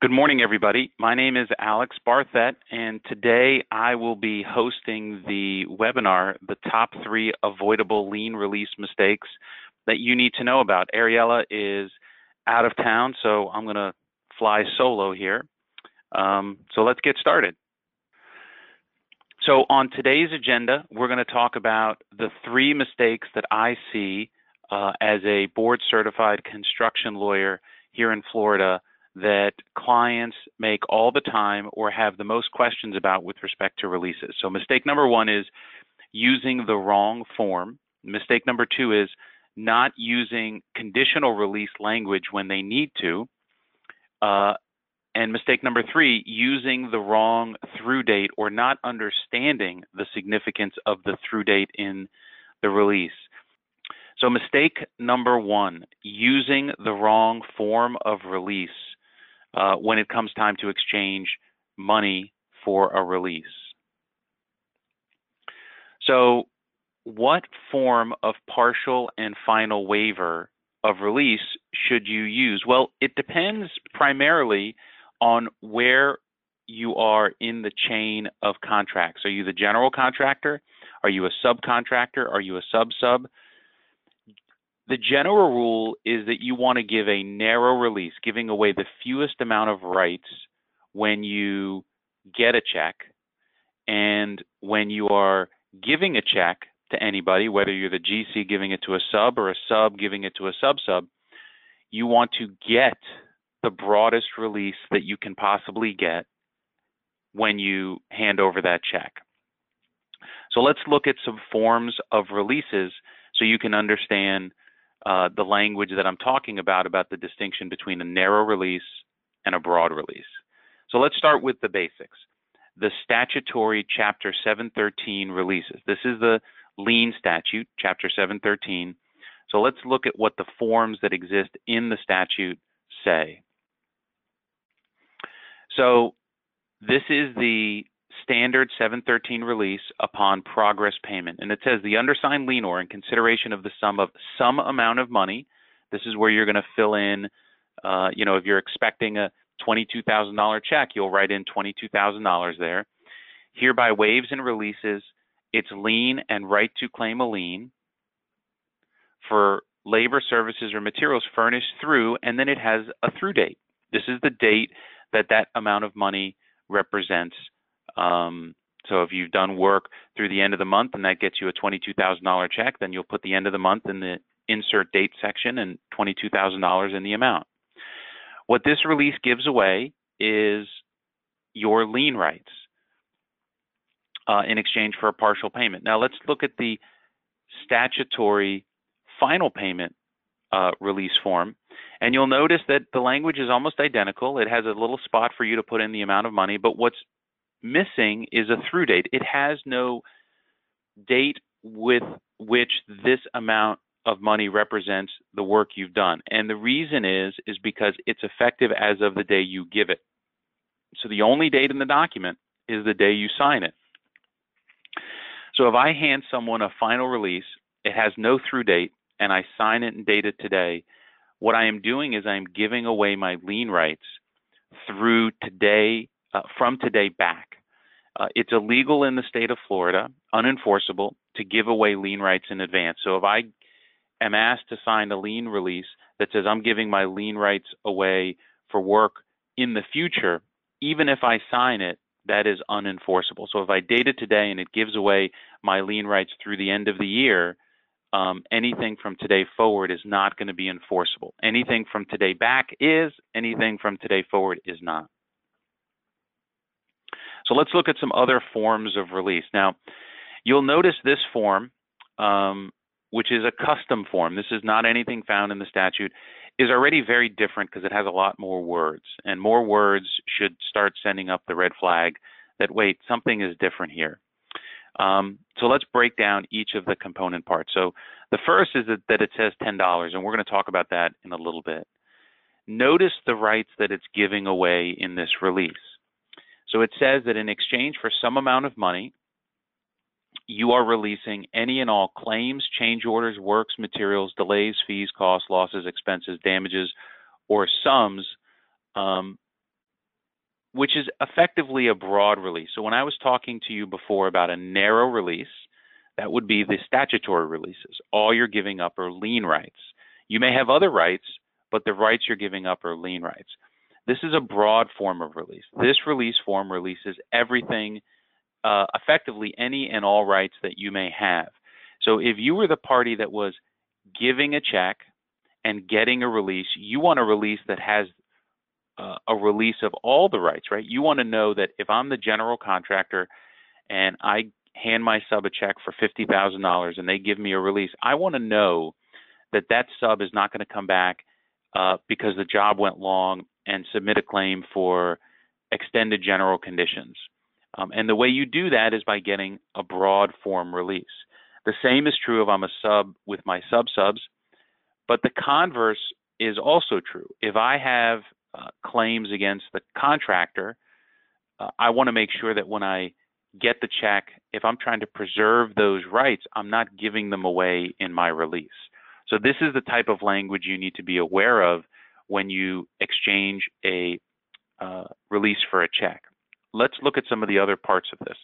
Good morning, everybody. My name is Alex Barthet, and today I will be hosting the webinar, The Top Three Avoidable Lien Release Mistakes That You Need to Know About. Ariella is out of town, so I'm going to fly solo here. Um, so let's get started. So on today's agenda, we're going to talk about the three mistakes that I see uh, as a board certified construction lawyer here in Florida that clients make all the time or have the most questions about with respect to releases. So mistake number one is using the wrong form. Mistake number two is not using conditional release language when they need to. Uh, and mistake number three, using the wrong through date or not understanding the significance of the through date in the release. So mistake number one, using the wrong form of release uh, when it comes time to exchange money for a release. So, what form of partial and final waiver of release should you use? Well, it depends primarily on where you are in the chain of contracts. Are you the general contractor? Are you a subcontractor? Are you a sub sub? The general rule is that you want to give a narrow release, giving away the fewest amount of rights when you get a check. And when you are giving a check to anybody, whether you're the GC giving it to a sub or a sub giving it to a sub sub, you want to get the broadest release that you can possibly get when you hand over that check. So let's look at some forms of releases so you can understand uh, the language that I'm talking about, about the distinction between a narrow release and a broad release. So let's start with the basics. The statutory Chapter 713 releases. This is the lien statute, Chapter 713. So let's look at what the forms that exist in the statute say. So this is the standard 713 release upon progress payment. And it says the undersigned lienor in consideration of the sum of some amount of money. This is where you're going to fill in, uh, you know, if you're expecting a $22,000 check, you'll write in $22,000 there. Hereby waives and releases its lien and right to claim a lien for labor, services, or materials furnished through, and then it has a through date. This is the date that that amount of money represents um, so if you've done work through the end of the month and that gets you a $22,000 check, then you'll put the end of the month in the insert date section and $22,000 in the amount. What this release gives away is your lien rights uh, in exchange for a partial payment. Now let's look at the statutory final payment uh, release form. And you'll notice that the language is almost identical. It has a little spot for you to put in the amount of money, but what's missing is a through date. It has no date with which this amount of money represents the work you've done. And the reason is is because it's effective as of the day you give it. So the only date in the document is the day you sign it. So if I hand someone a final release, it has no through date, and I sign it and date it today, what I am doing is I am giving away my lien rights through today uh, from today back. Uh, it's illegal in the state of Florida, unenforceable, to give away lien rights in advance. So if I am asked to sign a lien release that says I'm giving my lien rights away for work in the future, even if I sign it, that is unenforceable. So if I date it today and it gives away my lien rights through the end of the year, um, anything from today forward is not going to be enforceable. Anything from today back is, anything from today forward is not. So let's look at some other forms of release. Now, you'll notice this form, um, which is a custom form. This is not anything found in the statute, is already very different because it has a lot more words. And more words should start sending up the red flag that, wait, something is different here. Um, so let's break down each of the component parts. So the first is that, that it says $10, and we're going to talk about that in a little bit. Notice the rights that it's giving away in this release. So it says that in exchange for some amount of money, you are releasing any and all claims, change orders, works, materials, delays, fees, costs, losses, expenses, damages, or sums um, which is effectively a broad release. So when I was talking to you before about a narrow release, that would be the statutory releases. All you're giving up are lien rights. You may have other rights, but the rights you're giving up are lien rights. This is a broad form of release. This release form releases everything, uh, effectively any and all rights that you may have. So if you were the party that was giving a check and getting a release, you want a release that has uh, a release of all the rights, right? You want to know that if I'm the general contractor and I hand my sub a check for $50,000 and they give me a release, I want to know that that sub is not going to come back uh, because the job went long and submit a claim for extended general conditions. Um, and the way you do that is by getting a broad form release. The same is true if I'm a sub with my sub subs, but the converse is also true. If I have uh, claims against the contractor, uh, I want to make sure that when I get the check, if I'm trying to preserve those rights, I'm not giving them away in my release. So this is the type of language you need to be aware of when you exchange a uh, release for a check. Let's look at some of the other parts of this.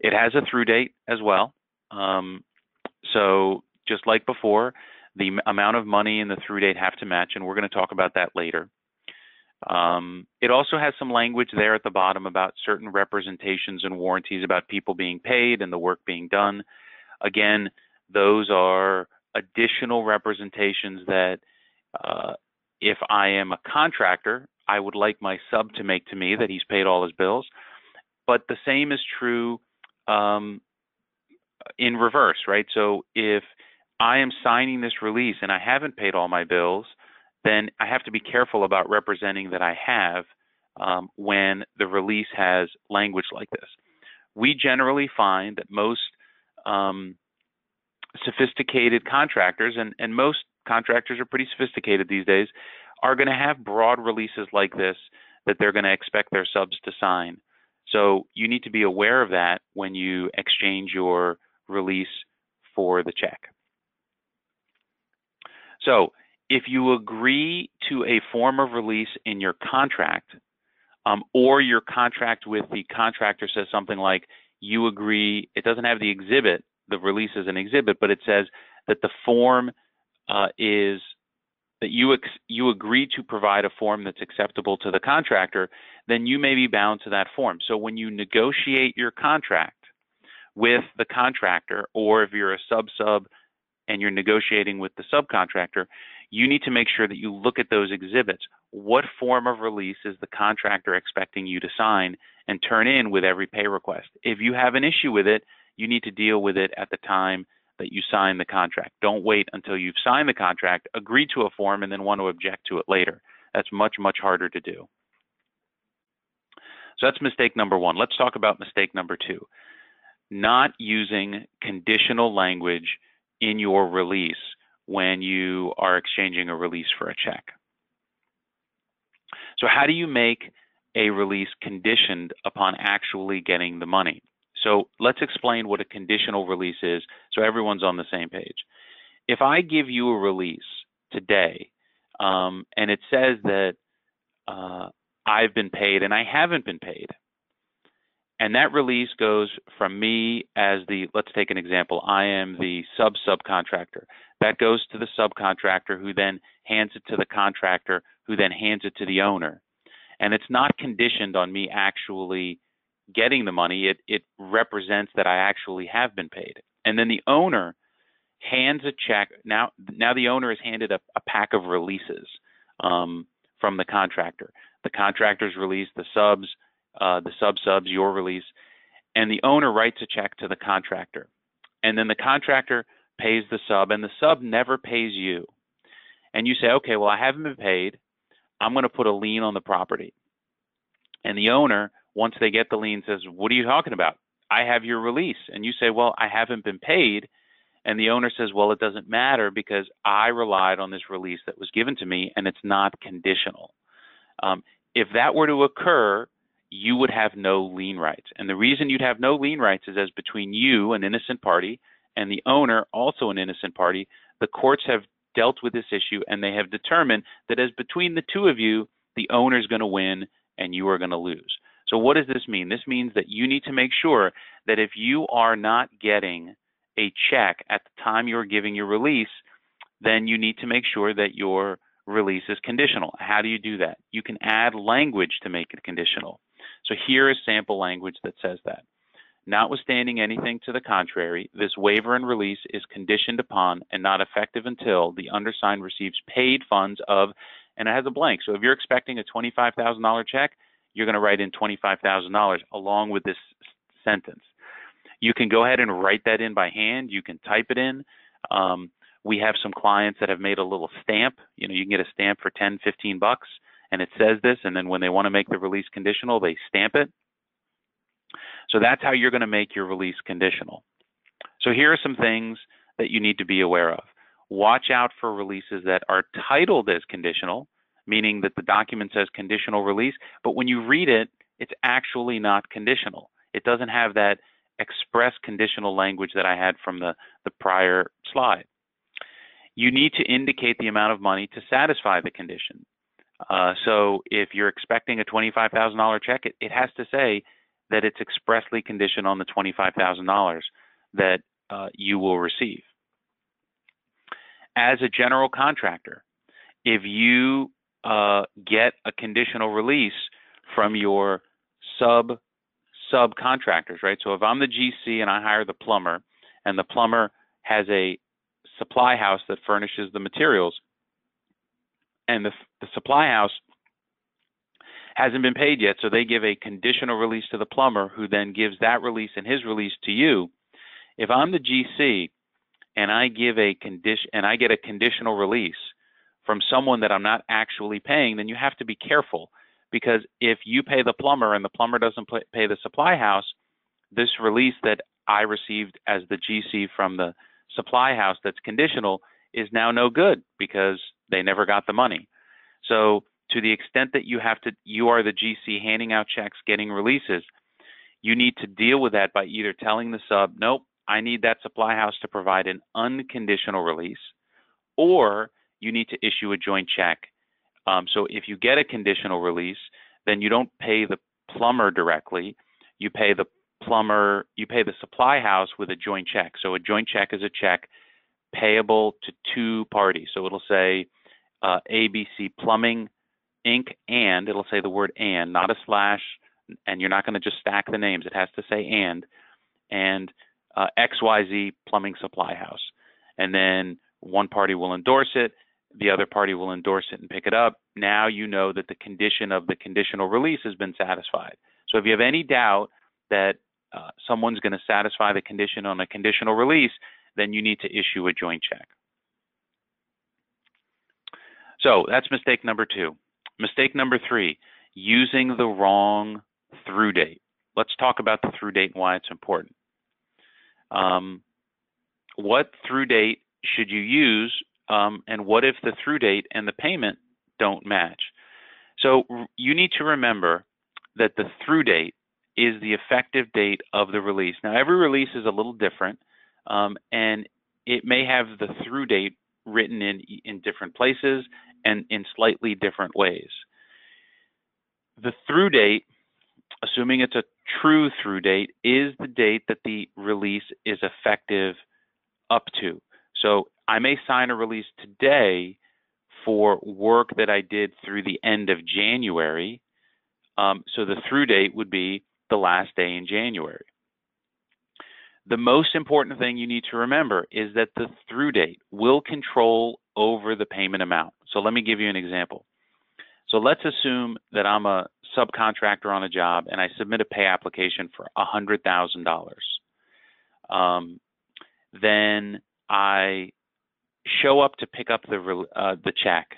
It has a through date as well. Um, so just like before, the amount of money and the through date have to match, and we're going to talk about that later. Um, it also has some language there at the bottom about certain representations and warranties about people being paid and the work being done. Again, those are additional representations that uh, if I am a contractor, I would like my sub to make to me that he's paid all his bills. But the same is true um, in reverse, right? So if I am signing this release and I haven't paid all my bills, then I have to be careful about representing that I have um, when the release has language like this. We generally find that most um, sophisticated contractors, and, and most contractors are pretty sophisticated these days, are going to have broad releases like this that they're going to expect their subs to sign. So you need to be aware of that when you exchange your release for the check. So if you agree to a form of release in your contract, um, or your contract with the contractor says something like, you agree, it doesn't have the exhibit, the release is an exhibit, but it says that the form uh, is that you ex- you agree to provide a form that's acceptable to the contractor, then you may be bound to that form. So when you negotiate your contract with the contractor, or if you're a sub sub and you're negotiating with the subcontractor, you need to make sure that you look at those exhibits. What form of release is the contractor expecting you to sign and turn in with every pay request? If you have an issue with it, you need to deal with it at the time that you sign the contract. Don't wait until you've signed the contract, agree to a form, and then want to object to it later. That's much, much harder to do. So that's mistake number one. Let's talk about mistake number two. Not using conditional language in your release when you are exchanging a release for a check. So, how do you make a release conditioned upon actually getting the money? So, let's explain what a conditional release is so everyone's on the same page. If I give you a release today um, and it says that uh, I've been paid and I haven't been paid, and that release goes from me as the, let's take an example, I am the sub subcontractor. That goes to the subcontractor who then hands it to the contractor who then hands it to the owner. And it's not conditioned on me actually getting the money. It, it represents that I actually have been paid. And then the owner hands a check. Now, now the owner is handed a, a pack of releases um, from the contractor. The contractor's release, the subs, uh, the sub subs, your release, and the owner writes a check to the contractor. And then the contractor pays the sub, and the sub never pays you. And you say, okay, well, I haven't been paid. I'm going to put a lien on the property. And the owner, once they get the lien, says, What are you talking about? I have your release. And you say, Well, I haven't been paid. And the owner says, Well, it doesn't matter because I relied on this release that was given to me and it's not conditional. Um, if that were to occur, you would have no lien rights. And the reason you'd have no lien rights is as between you, an innocent party, and the owner, also an innocent party, the courts have dealt with this issue and they have determined that as between the two of you, the owner is going to win and you are going to lose. So what does this mean? This means that you need to make sure that if you are not getting a check at the time you're giving your release, then you need to make sure that your release is conditional. How do you do that? You can add language to make it conditional. So here is sample language that says that. Notwithstanding anything to the contrary, this waiver and release is conditioned upon and not effective until the undersigned receives paid funds of, and it has a blank. So if you're expecting a $25,000 check, you're going to write in $25,000 along with this sentence. You can go ahead and write that in by hand. You can type it in. Um, we have some clients that have made a little stamp. You know, you can get a stamp for 10, 15 bucks, and it says this, and then when they want to make the release conditional, they stamp it. So that's how you're going to make your release conditional. So here are some things that you need to be aware of. Watch out for releases that are titled as conditional, meaning that the document says conditional release, but when you read it, it's actually not conditional. It doesn't have that express conditional language that I had from the, the prior slide. You need to indicate the amount of money to satisfy the condition. Uh, so if you're expecting a $25,000 check, it, it, has to say that it's expressly conditioned on the $25,000 that uh, you will receive. As a general contractor, if you uh, get a conditional release from your sub subcontractors, right? So if I'm the GC and I hire the plumber, and the plumber has a supply house that furnishes the materials, and the, the supply house hasn't been paid yet, so they give a conditional release to the plumber, who then gives that release and his release to you. If I'm the GC and I give a condition and I get a conditional release from someone that I'm not actually paying, then you have to be careful because if you pay the plumber and the plumber doesn't pay the supply house, this release that I received as the GC from the supply house that's conditional is now no good because they never got the money. So to the extent that you have to you are the GC handing out checks, getting releases, you need to deal with that by either telling the sub, nope, I need that supply house to provide an unconditional release, or you need to issue a joint check um, so if you get a conditional release, then you don't pay the plumber directly. You pay the plumber, you pay the supply house with a joint check. So a joint check is a check payable to two parties. So it'll say uh, ABC Plumbing Inc. and it'll say the word and, not a slash, and you're not going to just stack the names. It has to say and, and uh, XYZ Plumbing Supply House. And then one party will endorse it, the other party will endorse it and pick it up. Now you know that the condition of the conditional release has been satisfied. So if you have any doubt that uh, someone's going to satisfy the condition on a conditional release, then you need to issue a joint check. So that's mistake number two. Mistake number three, using the wrong through date. Let's talk about the through date and why it's important. Um, what through date should you use um, and what if the through date and the payment don't match? So you need to remember that the through date is the effective date of the release. Now, every release is a little different, um, and it may have the through date written in in different places and in slightly different ways. The through date, assuming it's a true through date, is the date that the release is effective up to. So I may sign a release today for work that I did through the end of January. Um, so the through date would be the last day in January. The most important thing you need to remember is that the through date will control over the payment amount. So let me give you an example. So let's assume that I'm a subcontractor on a job and I submit a pay application for $100,000. Um, then I show up to pick up the uh, the check,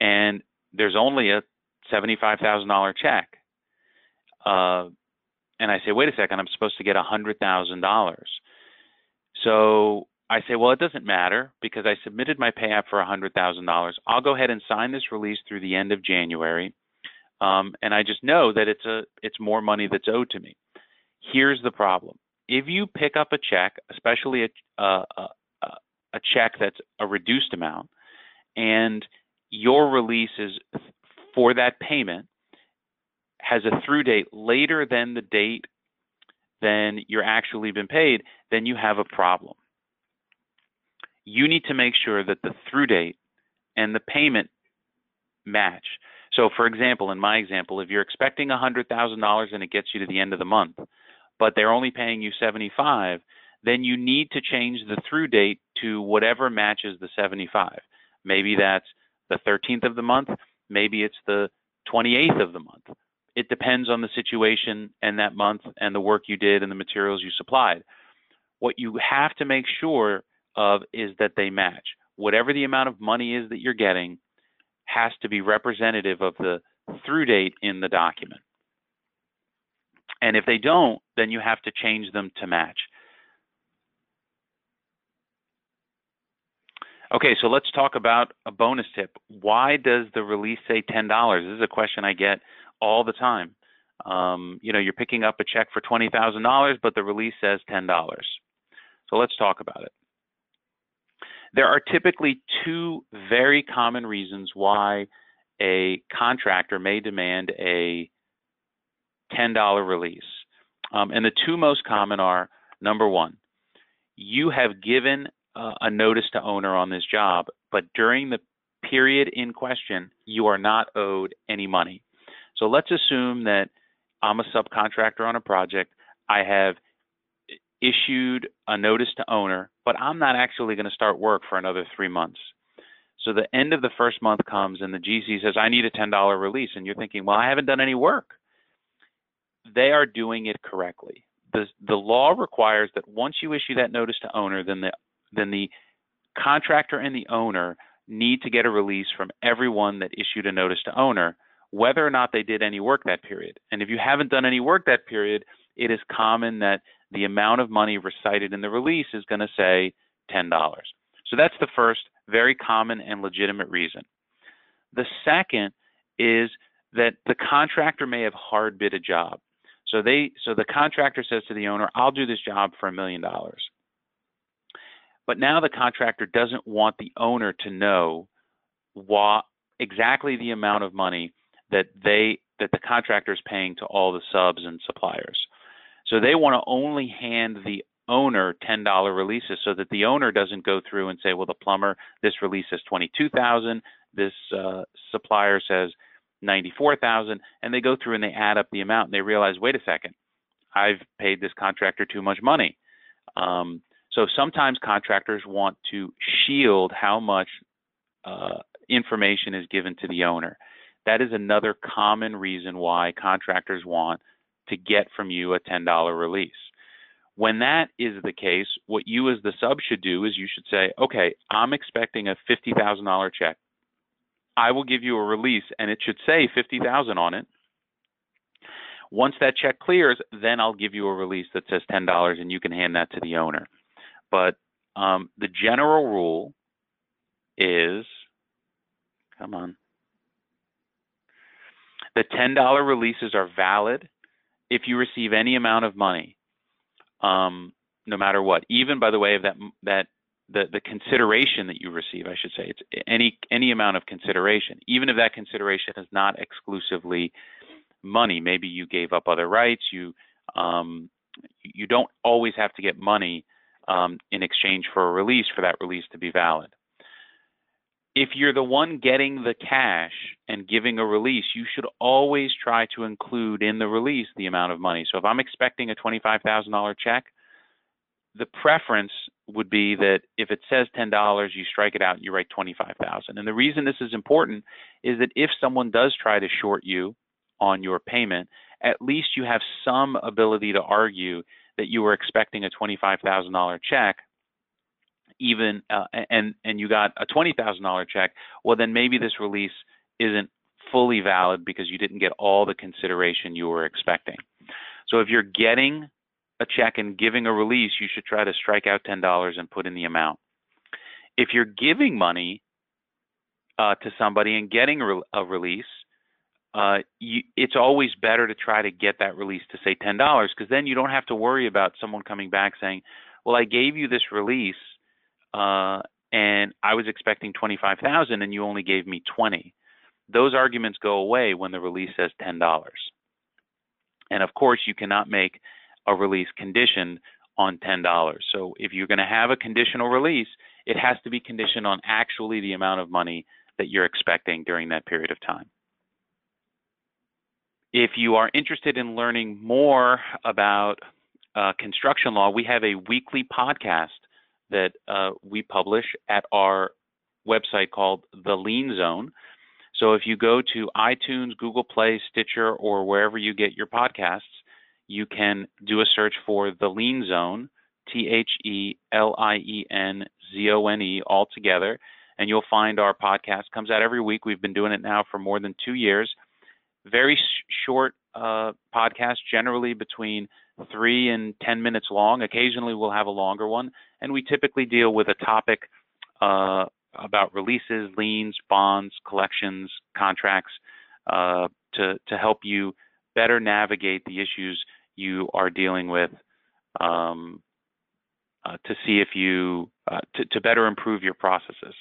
and there's only a seventy-five thousand dollar check. Uh, and I say, wait a second, I'm supposed to get hundred thousand dollars. So I say, well, it doesn't matter because I submitted my pay app for a hundred thousand dollars. I'll go ahead and sign this release through the end of January, um, and I just know that it's a it's more money that's owed to me. Here's the problem: if you pick up a check, especially a, a, a check that's a reduced amount, and your release is for that payment has a through date later than the date than you're actually been paid, then you have a problem. You need to make sure that the through date and the payment match. So, for example, in my example, if you're expecting $100,000 and it gets you to the end of the month, but they're only paying you 75, then you need to change the through date to whatever matches the 75. Maybe that's the 13th of the month, maybe it's the 28th of the month. It depends on the situation and that month and the work you did and the materials you supplied. What you have to make sure of is that they match. Whatever the amount of money is that you're getting has to be representative of the through date in the document. And if they don't, then you have to change them to match. Okay, so let's talk about a bonus tip. Why does the release say $10? This is a question I get all the time. Um, you know, you're picking up a check for $20,000, but the release says $10. So let's talk about it. There are typically two very common reasons why a contractor may demand a $10 release. Um, and the two most common are number one, you have given uh, a notice to owner on this job, but during the period in question, you are not owed any money. So let's assume that I'm a subcontractor on a project. I have issued a notice to owner, but I'm not actually going to start work for another three months. So the end of the first month comes and the GC says, I need a $10 release. And you're thinking, well, I haven't done any work. They are doing it correctly. The, the law requires that once you issue that notice to owner, then the, then the contractor and the owner need to get a release from everyone that issued a notice to owner, whether or not they did any work that period. And if you haven't done any work that period, it is common that the amount of money recited in the release is going to say $10. So that's the first very common and legitimate reason. The second is that the contractor may have hard bid a job. So they so the contractor says to the owner, "I'll do this job for a million dollars." But now the contractor doesn't want the owner to know what exactly the amount of money that they that the contractor is paying to all the subs and suppliers. So they want to only hand the owner $10 releases so that the owner doesn't go through and say, well, the plumber, this release says 22,000, this uh, supplier says 94,000, and they go through and they add up the amount and they realize, wait a second, I've paid this contractor too much money. Um, so sometimes contractors want to shield how much uh, information is given to the owner. That is another common reason why contractors want to get from you a $10 release. When that is the case, what you as the sub should do is you should say, okay, I'm expecting a $50,000 check. I will give you a release and it should say 50,000 on it. Once that check clears, then I'll give you a release that says $10 and you can hand that to the owner. But um, the general rule is, come on, the $10 releases are valid if you receive any amount of money, um, no matter what, even by the way of that that the the consideration that you receive, I should say, it's any any amount of consideration, even if that consideration is not exclusively money. Maybe you gave up other rights. You um, you don't always have to get money um, in exchange for a release for that release to be valid if you're the one getting the cash and giving a release, you should always try to include in the release the amount of money. So if I'm expecting a $25,000 check, the preference would be that if it says $10, you strike it out and you write $25,000. And the reason this is important is that if someone does try to short you on your payment, at least you have some ability to argue that you were expecting a $25,000 check even uh, and and you got a twenty thousand dollar check, well then maybe this release isn't fully valid because you didn't get all the consideration you were expecting. So if you're getting a check and giving a release, you should try to strike out ten dollars and put in the amount. If you're giving money uh, to somebody and getting a release, uh, you, it's always better to try to get that release to say ten dollars because then you don't have to worry about someone coming back saying, "Well, I gave you this release." uh, and I was expecting 25,000 and you only gave me 20. Those arguments go away when the release says $10. And of course, you cannot make a release conditioned on $10. So if you're going to have a conditional release, it has to be conditioned on actually the amount of money that you're expecting during that period of time. If you are interested in learning more about uh, construction law, we have a weekly podcast that uh, we publish at our website called The Lien Zone. So if you go to iTunes, Google Play, Stitcher, or wherever you get your podcasts, you can do a search for The Lien Zone, T H E L I E N Z O N E, all together, and you'll find our podcast comes out every week. We've been doing it now for more than two years. Very short uh, podcast, generally between three and 10 minutes long. Occasionally, we'll have a longer one, and we typically deal with a topic uh, about releases, liens, bonds, collections, contracts uh, to, to help you better navigate the issues you are dealing with um, uh, to see if you, uh, to, to better improve your processes.